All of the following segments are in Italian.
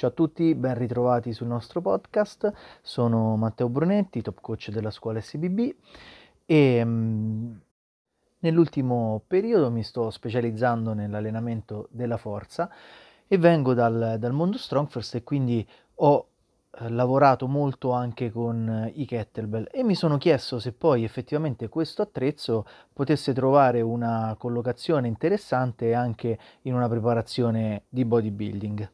Ciao a tutti, ben ritrovati sul nostro podcast. Sono Matteo Brunetti, top coach della scuola SBB e um, nell'ultimo periodo mi sto specializzando nell'allenamento della forza e vengo dal, dal mondo Strongfirst e quindi ho eh, lavorato molto anche con eh, i kettlebell e mi sono chiesto se poi effettivamente questo attrezzo potesse trovare una collocazione interessante anche in una preparazione di bodybuilding.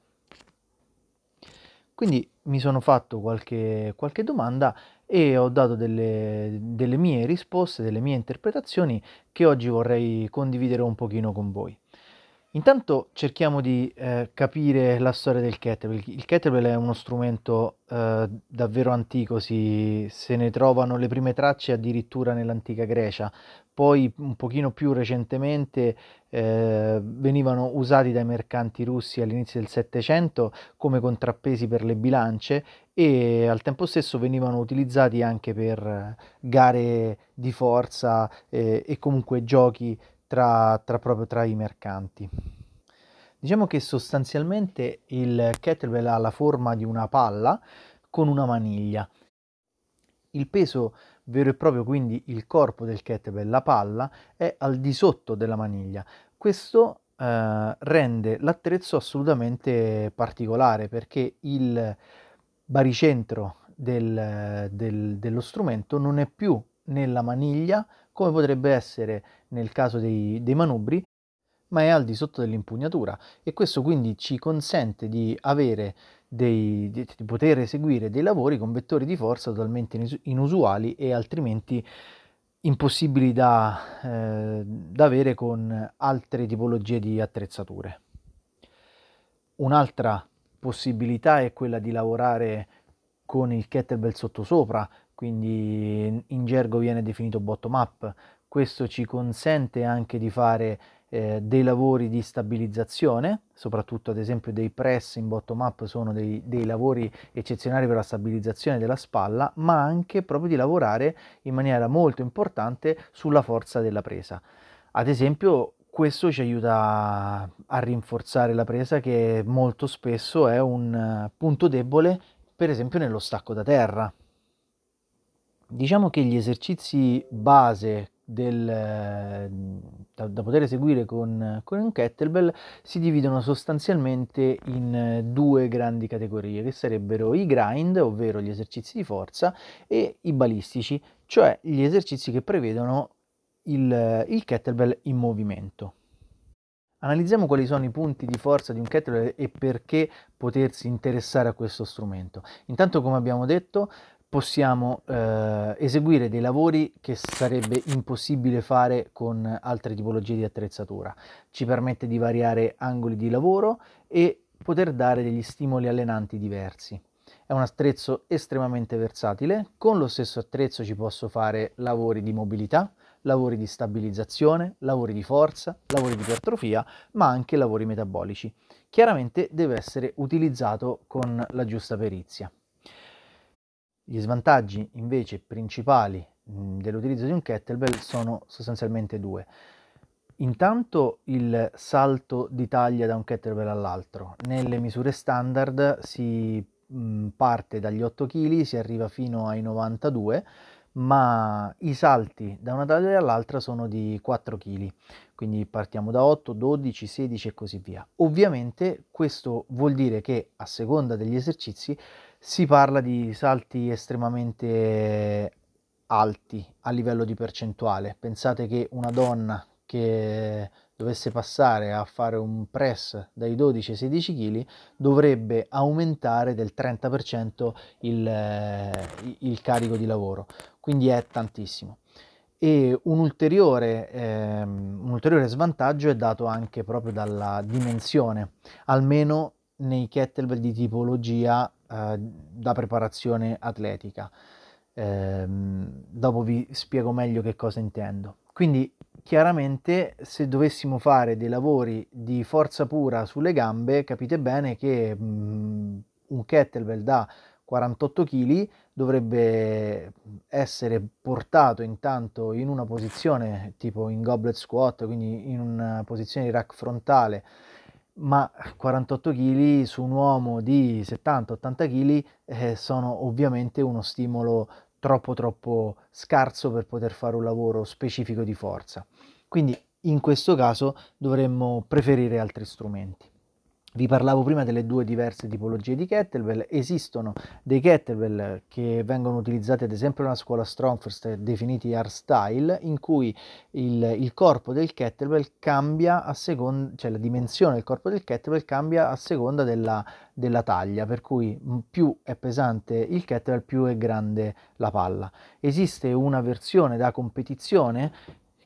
Quindi mi sono fatto qualche, qualche domanda e ho dato delle, delle mie risposte, delle mie interpretazioni che oggi vorrei condividere un pochino con voi. Intanto cerchiamo di eh, capire la storia del kettlebell. Il kettlebell è uno strumento eh, davvero antico, si, se ne trovano le prime tracce addirittura nell'antica Grecia, poi un pochino più recentemente eh, venivano usati dai mercanti russi all'inizio del Settecento come contrappesi per le bilance e al tempo stesso venivano utilizzati anche per gare di forza eh, e comunque giochi tra, tra, proprio tra i mercanti. Diciamo che sostanzialmente il kettlebell ha la forma di una palla con una maniglia. Il peso vero e proprio, quindi il corpo del kettlebell, la palla, è al di sotto della maniglia. Questo eh, rende l'attrezzo assolutamente particolare perché il baricentro del, del, dello strumento non è più nella maniglia come potrebbe essere nel caso dei, dei manubri, ma è al di sotto dell'impugnatura e questo quindi ci consente di avere dei, di, di, poter eseguire dei lavori con vettori di forza totalmente inusuali e altrimenti impossibili da, eh, da avere con altre tipologie di attrezzature. Un'altra possibilità è quella di lavorare con il kettlebell sottosopra, quindi in gergo viene definito bottom up. Questo ci consente anche di fare eh, dei lavori di stabilizzazione, soprattutto ad esempio dei press in bottom up sono dei, dei, lavori eccezionali per la stabilizzazione della spalla, ma anche proprio di lavorare in maniera molto importante sulla forza della presa. Ad esempio questo ci aiuta a rinforzare la presa che molto spesso è un punto debole per esempio nello stacco da terra. Diciamo che gli esercizi base del, da, da, poter eseguire con, con, un kettlebell si dividono sostanzialmente in due grandi categorie che sarebbero i grind, ovvero gli esercizi di forza, e i balistici, cioè gli esercizi che prevedono il, il kettlebell in movimento. Analizziamo quali sono i punti di forza di un kettlebell e perché potersi interessare a questo strumento. Intanto, come abbiamo detto, possiamo eh, eseguire dei lavori che sarebbe impossibile fare con altre tipologie di attrezzatura. Ci permette di variare angoli di lavoro e poter dare degli stimoli allenanti diversi. È un attrezzo estremamente versatile, con lo stesso attrezzo ci posso fare lavori di mobilità, lavori di stabilizzazione, lavori di forza, lavori di ipertrofia, ma anche lavori metabolici. Chiaramente deve essere utilizzato con la giusta perizia. Gli svantaggi invece principali dell'utilizzo di un kettlebell sono sostanzialmente due. Intanto il salto di taglia da un kettlebell all'altro. Nelle misure standard si parte dagli 8 kg, si arriva fino ai 92 ma i salti da una taglia all'altra sono di 4 kg, quindi partiamo da 8, 12, 16 e così via. Ovviamente questo vuol dire che a seconda degli esercizi si parla di salti estremamente alti a livello di percentuale. Pensate che una donna che dovesse passare a fare un press dai 12 ai 16 kg dovrebbe aumentare del 30% il, il carico di lavoro, quindi è tantissimo. E un ulteriore, ehm, un ulteriore svantaggio è dato anche proprio dalla dimensione, almeno nei kettlebell di tipologia eh, da preparazione atletica. Eh, dopo vi spiego meglio che cosa intendo. Quindi chiaramente se dovessimo fare dei lavori di forza pura sulle gambe, capite bene che mh, mm, un kettlebell da 48 kg dovrebbe essere portato intanto in una posizione tipo in goblet squat, quindi in una posizione di rack frontale ma 48 kg su un uomo di 70-80 kg eh, sono ovviamente uno stimolo troppo troppo scarso per poter fare un lavoro specifico di forza. Quindi in questo caso dovremmo preferire altri strumenti. Vi parlavo prima delle due diverse tipologie di kettlebell, esistono dei kettlebell che vengono utilizzati ad esempio nella scuola Strongfirst definiti hardstyle in cui il, il, corpo del kettlebell cambia a seconda, cioè la dimensione del corpo del kettlebell cambia a seconda della, della taglia, per cui più è pesante il kettlebell più è grande la palla. Esiste una versione da competizione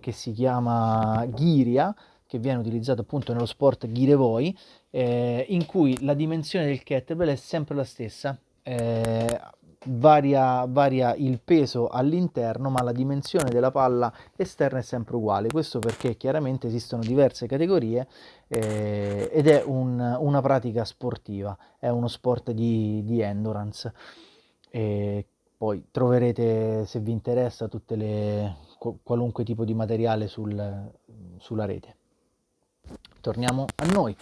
che si chiama Ghiria che viene utilizzato appunto nello sport Ghirevoi, eh, in cui la dimensione del kettlebell è sempre la stessa, eh, varia, varia, il peso all'interno, ma la dimensione della palla esterna è sempre uguale. Questo perché chiaramente esistono diverse categorie eh, ed è un, una pratica sportiva, è uno sport di, di endurance. E poi troverete, se vi interessa, tutte le, qualunque tipo di materiale sul, sulla rete. Torniamo a noi,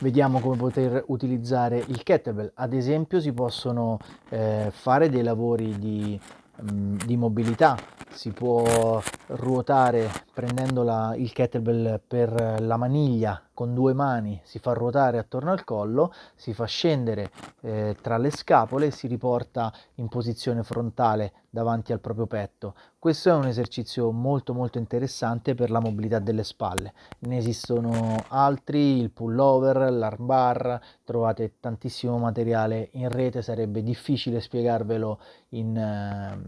vediamo come poter utilizzare il kettlebell. Ad esempio si possono eh, fare dei lavori di, mh, mm, di mobilità, si può ruotare prendendo la, il kettlebell per la maniglia con due mani, si fa ruotare attorno al collo, si fa scendere eh, tra le scapole e si riporta in posizione frontale davanti al proprio petto. Questo è un esercizio molto molto interessante per la mobilità delle spalle. Ne esistono altri, il pullover, l'armbar, trovate tantissimo materiale in rete, sarebbe difficile spiegarvelo in, eh,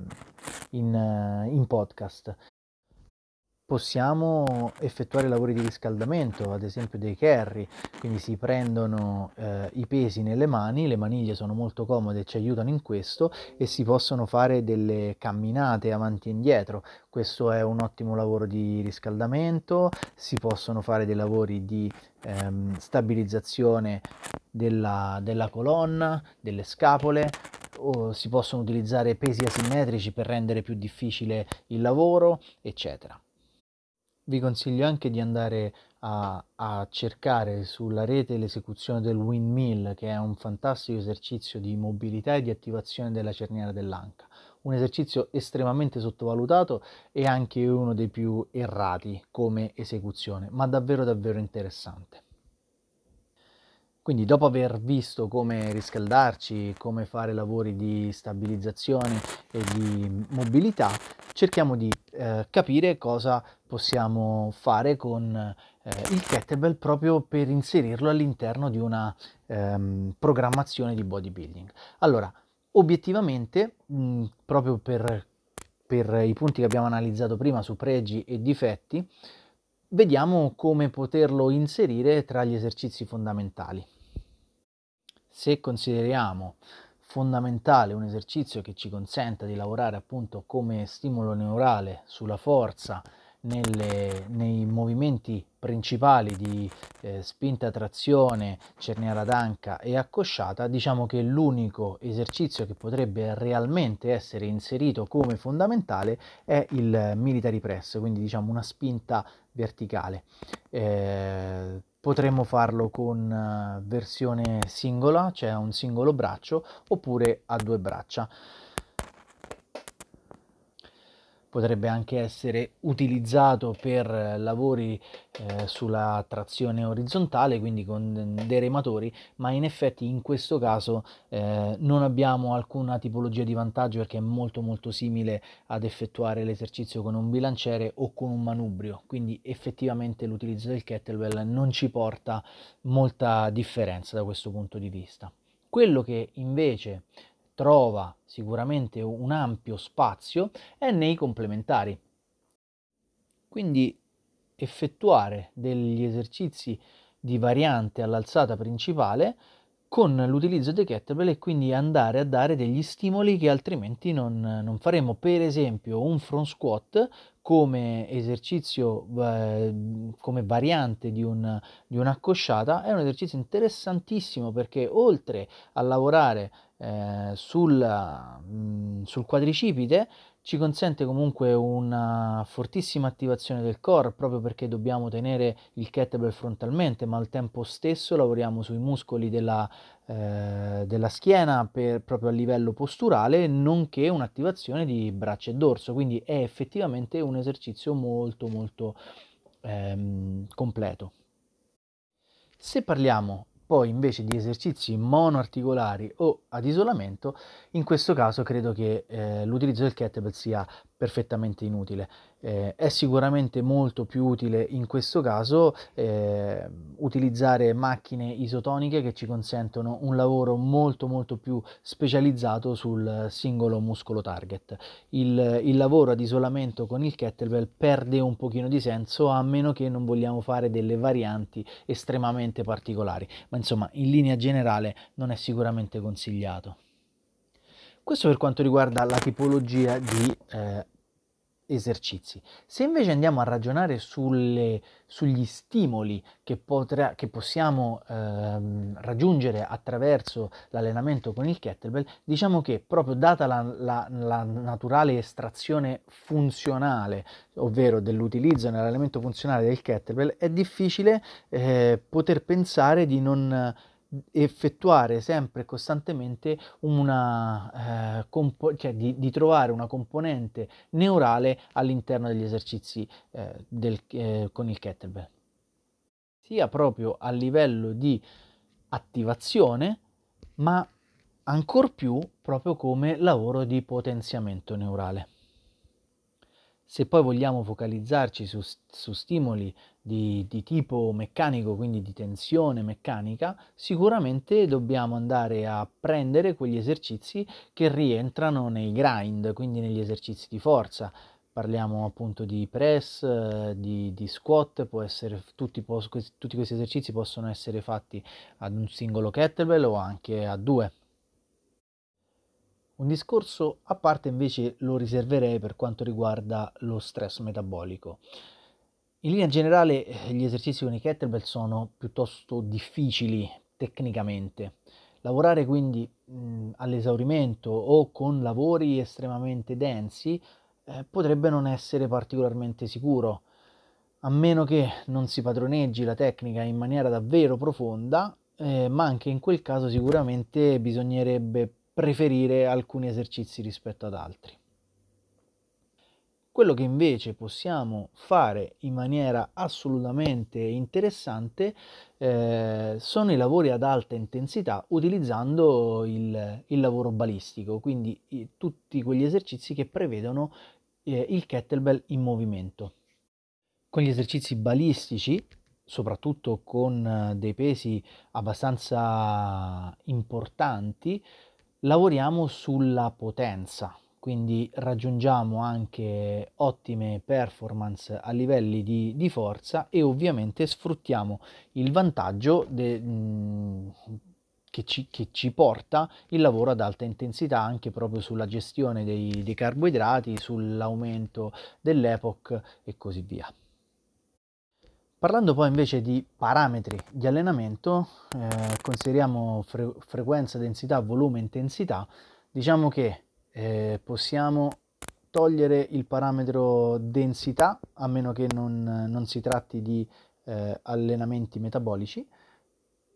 in, eh, in podcast possiamo effettuare lavori di riscaldamento, ad esempio dei carry, quindi si prendono eh, i pesi nelle mani, le maniglie sono molto comode e ci aiutano in questo e si possono fare delle camminate avanti e indietro. Questo è un ottimo lavoro di riscaldamento, si possono fare dei lavori di ehm, stabilizzazione della, della colonna, delle scapole, si possono utilizzare pesi asimmetrici per rendere più difficile il lavoro, eccetera. Vi consiglio anche di andare a, a, cercare sulla rete l'esecuzione del windmill, che è un fantastico esercizio di mobilità e di attivazione della cerniera dell'anca. Un esercizio estremamente sottovalutato e anche uno dei più errati come esecuzione, ma davvero davvero interessante. Quindi dopo aver visto come riscaldarci, come fare lavori di stabilizzazione e di mobilità, cerchiamo di eh, capire cosa possiamo fare con eh, il kettlebell proprio per inserirlo all'interno di una ehm, programmazione di bodybuilding. Allora, obiettivamente, mh, proprio per, per i punti che abbiamo analizzato prima su pregi e difetti, vediamo come poterlo inserire tra gli esercizi fondamentali se consideriamo fondamentale un esercizio che ci consenta di lavorare appunto come stimolo neurale sulla forza nelle, nei movimenti principali di eh, spinta, trazione, cerniera d'anca e accosciata, diciamo che l'unico esercizio che potrebbe realmente essere inserito come fondamentale è il military press, quindi diciamo una spinta verticale. Eh, Potremmo farlo con eh, versione singola, cioè un singolo braccio, oppure a due braccia potrebbe anche essere utilizzato per lavori eh, sulla trazione orizzontale, quindi con dei rematori, ma in effetti in questo caso eh, non abbiamo alcuna tipologia di vantaggio perché è molto molto simile ad effettuare l'esercizio con un bilanciere o con un manubrio, quindi effettivamente l'utilizzo del kettlebell non ci porta molta differenza da questo punto di vista. Quello che invece trova sicuramente un ampio spazio è nei complementari. Quindi effettuare degli esercizi di variante all'alzata principale con l'utilizzo dei kettlebell e quindi andare a dare degli stimoli che altrimenti non, non faremo. Per esempio un front squat come esercizio, eh, come variante di, un, di un'accosciata è un esercizio interessantissimo perché oltre a lavorare eh, sul, mh, sul quadricipite ci consente comunque una fortissima attivazione del core proprio perché dobbiamo tenere il kettlebell frontalmente ma al tempo stesso lavoriamo sui muscoli della, eh, della schiena per, proprio a livello posturale nonché un'attivazione di braccia e dorso quindi è effettivamente un esercizio molto molto ehm, completo. Se parliamo poi invece di esercizi monoarticolari o ad isolamento, in questo caso credo che eh, l'utilizzo del kettlebell sia perfettamente inutile. Eh, è sicuramente molto più utile in questo caso eh, utilizzare macchine isotoniche che ci consentono un lavoro molto molto più specializzato sul singolo muscolo target. Il, il lavoro ad isolamento con il kettlebell perde un pochino di senso a meno che non vogliamo fare delle varianti estremamente particolari, ma insomma in linea generale non è sicuramente consigliato. Questo per quanto riguarda la tipologia di eh, esercizi. Se invece andiamo a ragionare sulle, sugli stimoli che, potrà, che possiamo ehm, raggiungere attraverso l'allenamento con il kettlebell, diciamo che proprio data la, la, la naturale estrazione funzionale, ovvero dell'utilizzo nell'allenamento funzionale del kettlebell, è difficile eh, poter pensare di non effettuare sempre e costantemente una eh, compo- cioè di, di, trovare una componente neurale all'interno degli esercizi eh, del, eh, con il kettlebell. Sia proprio a livello di attivazione ma ancor più proprio come lavoro di potenziamento neurale. Se poi vogliamo focalizzarci su, su stimoli di, di, tipo meccanico, quindi di tensione meccanica, sicuramente dobbiamo andare a prendere quegli esercizi che rientrano nei grind, quindi negli esercizi di forza. Parliamo appunto di press, di, di squat, essere, tutti, tutti questi esercizi possono essere fatti ad un singolo kettlebell o anche a due. Un discorso a parte invece lo riserverei per quanto riguarda lo stress metabolico. In linea generale gli esercizi con i kettlebell sono piuttosto difficili tecnicamente. Lavorare quindi mh, all'esaurimento o con lavori estremamente densi eh, potrebbe non essere particolarmente sicuro, a meno che non si padroneggi la tecnica in maniera davvero profonda, eh, ma anche in quel caso sicuramente bisognerebbe preferire alcuni esercizi rispetto ad altri. Quello che invece possiamo fare in maniera assolutamente interessante eh, sono i lavori ad alta intensità utilizzando il, il lavoro balistico, quindi i, tutti quegli esercizi che prevedono eh, il kettlebell in movimento. Con gli esercizi balistici soprattutto con eh, dei pesi abbastanza importanti, lavoriamo sulla potenza, quindi raggiungiamo anche ottime performance a livelli di, di forza e ovviamente sfruttiamo il vantaggio de, che, ci, che, ci, porta il lavoro ad alta intensità anche proprio sulla gestione dei, dei carboidrati, sull'aumento dell'epoch e così via. Parlando poi invece di parametri di allenamento, eh, consideriamo fre- frequenza, densità, volume, intensità, diciamo che eh, possiamo togliere il parametro densità a meno che non, non si tratti di eh, allenamenti metabolici.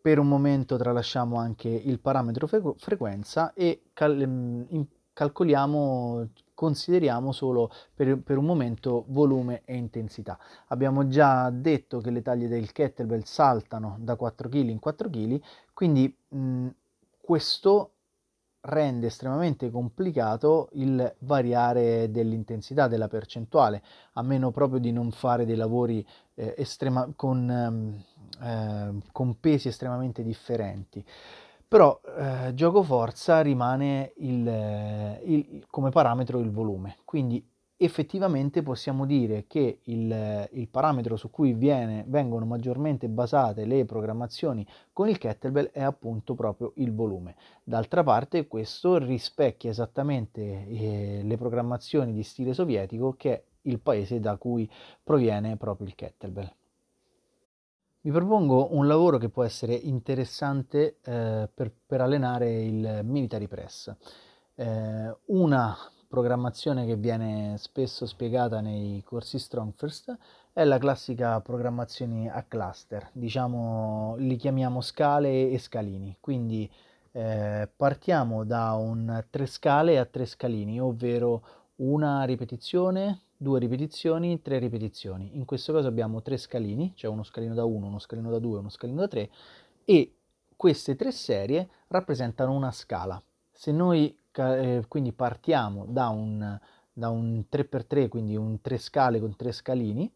Per un momento tralasciamo anche il parametro fre- frequenza e cal- in- calcoliamo consideriamo solo per, per, un momento volume e intensità. Abbiamo già detto che le taglie del kettlebell saltano da 4 kg in 4 kg, quindi mh, questo rende estremamente complicato il variare dell'intensità della percentuale, a meno proprio di non fare dei lavori eh, estrema, con, eh, con pesi estremamente differenti. Però eh, gioco forza rimane il, il, come parametro il volume, quindi effettivamente possiamo dire che il, il parametro su cui viene, vengono maggiormente basate le programmazioni con il kettlebell è appunto proprio il volume. D'altra parte questo rispecchia esattamente eh, le programmazioni di stile sovietico che è il paese da cui proviene proprio il kettlebell. Vi propongo un lavoro che può essere interessante eh, per, per, allenare il military press. Eh, una programmazione che viene spesso spiegata nei corsi Strong First è la classica programmazione a cluster, diciamo li chiamiamo scale e scalini, quindi eh, partiamo da un tre scale a tre scalini, ovvero una ripetizione, due ripetizioni, tre ripetizioni. In questo caso abbiamo tre scalini, cioè uno scalino da 1, uno scalino da 2, uno scalino da 3 e queste tre serie rappresentano una scala. Se noi eh, quindi partiamo da un, da un 3x3, quindi un 3 scale con 3 scalini,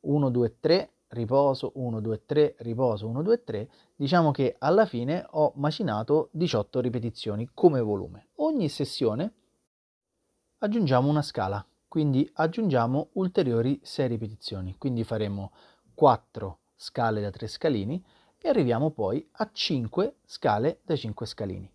1, 2, 3, riposo, 1, 2, 3, riposo, 1, 2, 3, diciamo che alla fine ho macinato 18 ripetizioni come volume. Ogni sessione aggiungiamo una scala, quindi aggiungiamo ulteriori 6 ripetizioni, quindi faremo 4 scale da 3 scalini e arriviamo poi a 5 scale da 5 scalini.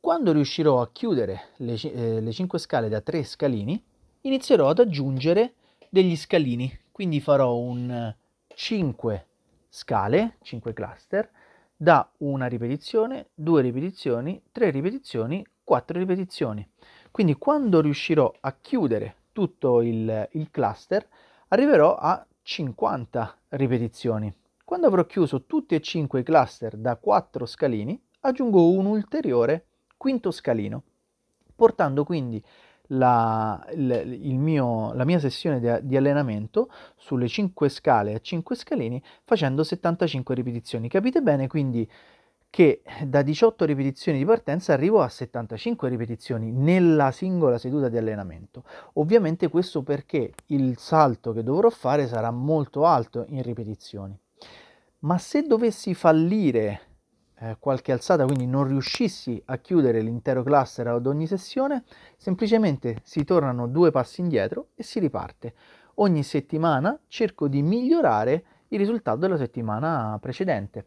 Quando riuscirò a chiudere le, eh, le 5 scale da 3 scalini, inizierò ad aggiungere degli scalini, quindi farò un 5 scale, 5 cluster, da una ripetizione, due ripetizioni, tre ripetizioni, quattro ripetizioni. Quindi quando riuscirò a chiudere tutto il, il cluster, arriverò a 50 ripetizioni. Quando avrò chiuso tutti e cinque i cluster da 4 scalini, aggiungo un ulteriore quinto scalino, portando quindi la, il, mio, la mia sessione di, di, allenamento sulle 5 scale a 5 scalini facendo 75 ripetizioni. Capite bene quindi che da 18 ripetizioni di partenza arrivo a 75 ripetizioni nella singola seduta di allenamento. Ovviamente questo perché il salto che dovrò fare sarà molto alto in ripetizioni ma se dovessi fallire eh, qualche alzata, quindi non riuscissi a chiudere l'intero cluster ad ogni sessione, semplicemente si tornano due passi indietro e si riparte. Ogni settimana cerco di migliorare il risultato della settimana precedente.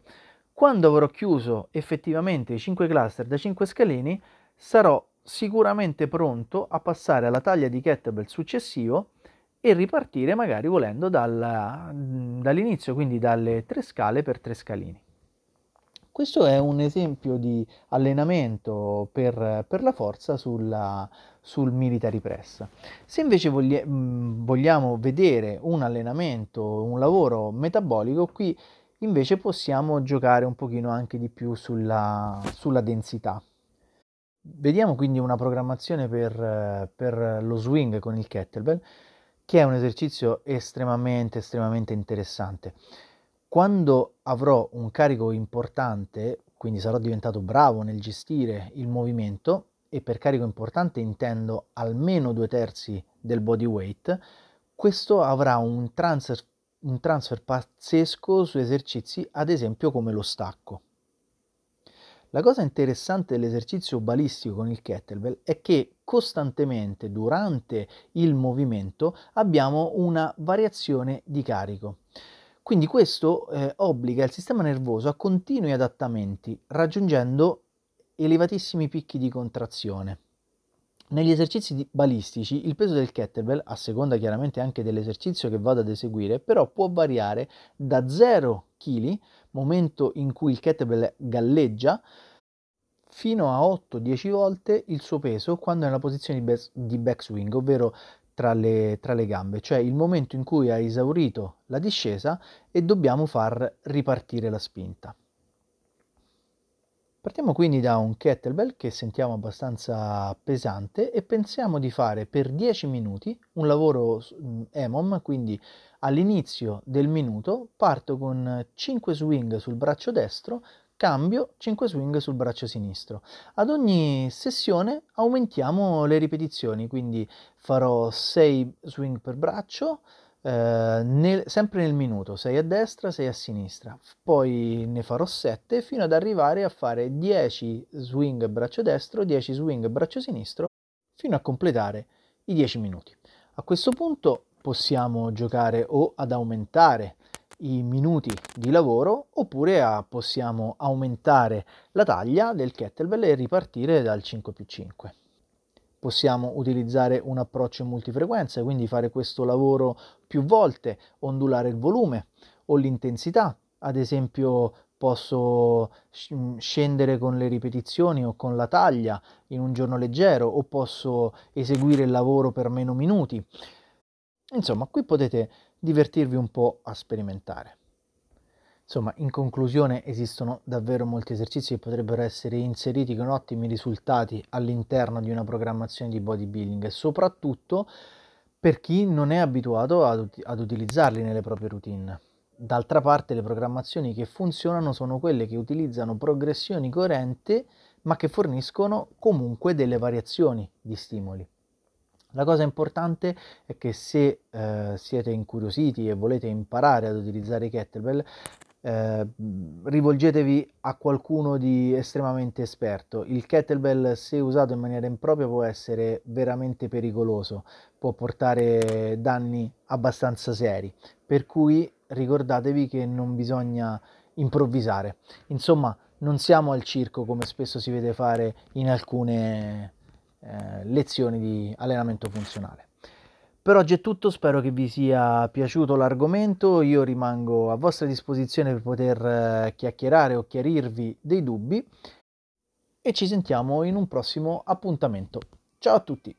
Quando avrò chiuso effettivamente i 5 cluster da 5 scalini, sarò sicuramente pronto a passare alla taglia di kettlebell successivo e ripartire magari volendo dal, dall'inizio, quindi dalle tre scale per tre scalini. Questo è un esempio di allenamento per, per la forza sulla, sul military press. Se invece voglia, vogliamo vedere un allenamento, un lavoro metabolico, qui invece possiamo giocare un pochino anche di più sulla, sulla densità. Vediamo quindi una programmazione per, per lo swing con il kettlebell che è un esercizio estremamente, estremamente interessante. Quando avrò un carico importante, quindi sarò diventato bravo nel gestire il movimento, e per carico importante intendo almeno due terzi del body weight, questo avrà un transfer, un transfer pazzesco su esercizi, ad esempio come lo stacco. La cosa interessante dell'esercizio balistico con il kettlebell è che costantemente durante il movimento abbiamo una variazione di carico. Quindi questo eh, obbliga il sistema nervoso a continui adattamenti, raggiungendo elevatissimi picchi di contrazione. Negli esercizi balistici il peso del kettlebell, a seconda chiaramente anche dell'esercizio che vado ad eseguire, però può variare da 0 kg, momento in cui il kettlebell galleggia, fino a 8-10 volte il suo peso quando è nella posizione di, back, di backswing, ovvero tra le, tra le, gambe, cioè il momento in cui ha esaurito la discesa e dobbiamo far ripartire la spinta. Partiamo quindi da un kettlebell che sentiamo abbastanza pesante e pensiamo di fare per 10 minuti un lavoro EMOM, quindi all'inizio del minuto parto con 5 swing sul braccio destro, cambio 5 swing sul braccio sinistro. Ad ogni sessione aumentiamo le ripetizioni, quindi farò 6 swing per braccio, eh, nel, sempre nel minuto, 6 a destra, 6 a sinistra, poi ne farò 7 fino ad arrivare a fare 10 swing braccio destro, 10 swing braccio sinistro, fino a completare i 10 minuti. A questo punto possiamo giocare o ad aumentare i minuti di lavoro oppure a, possiamo aumentare la taglia del kettlebell e ripartire dal 5 più 5 possiamo utilizzare un approccio multifrequenza, quindi fare questo lavoro più volte, ondulare il volume o l'intensità, ad esempio posso scendere con le ripetizioni o con la taglia in un giorno leggero o posso eseguire il lavoro per meno minuti. Insomma, qui potete divertirvi un po' a sperimentare. Insomma, in conclusione esistono davvero molti esercizi che potrebbero essere inseriti con ottimi risultati all'interno di una programmazione di bodybuilding soprattutto per chi non è abituato ad, ad utilizzarli nelle proprie routine. D'altra parte le programmazioni che funzionano sono quelle che utilizzano progressioni coerenti ma che forniscono comunque delle variazioni di stimoli. La cosa importante è che se eh, siete incuriositi e volete imparare ad utilizzare i kettlebell, eh, rivolgetevi a qualcuno di estremamente esperto. Il kettlebell, se usato in maniera impropria, può essere veramente pericoloso, può portare danni abbastanza seri. Per cui ricordatevi che non bisogna improvvisare. Insomma, non siamo al circo come spesso si vede fare in alcune eh, lezioni di allenamento funzionale. Per oggi è tutto, spero che vi sia piaciuto l'argomento, io rimango a vostra disposizione per poter eh, chiacchierare o chiarirvi dei dubbi e ci sentiamo in un prossimo appuntamento. Ciao a tutti!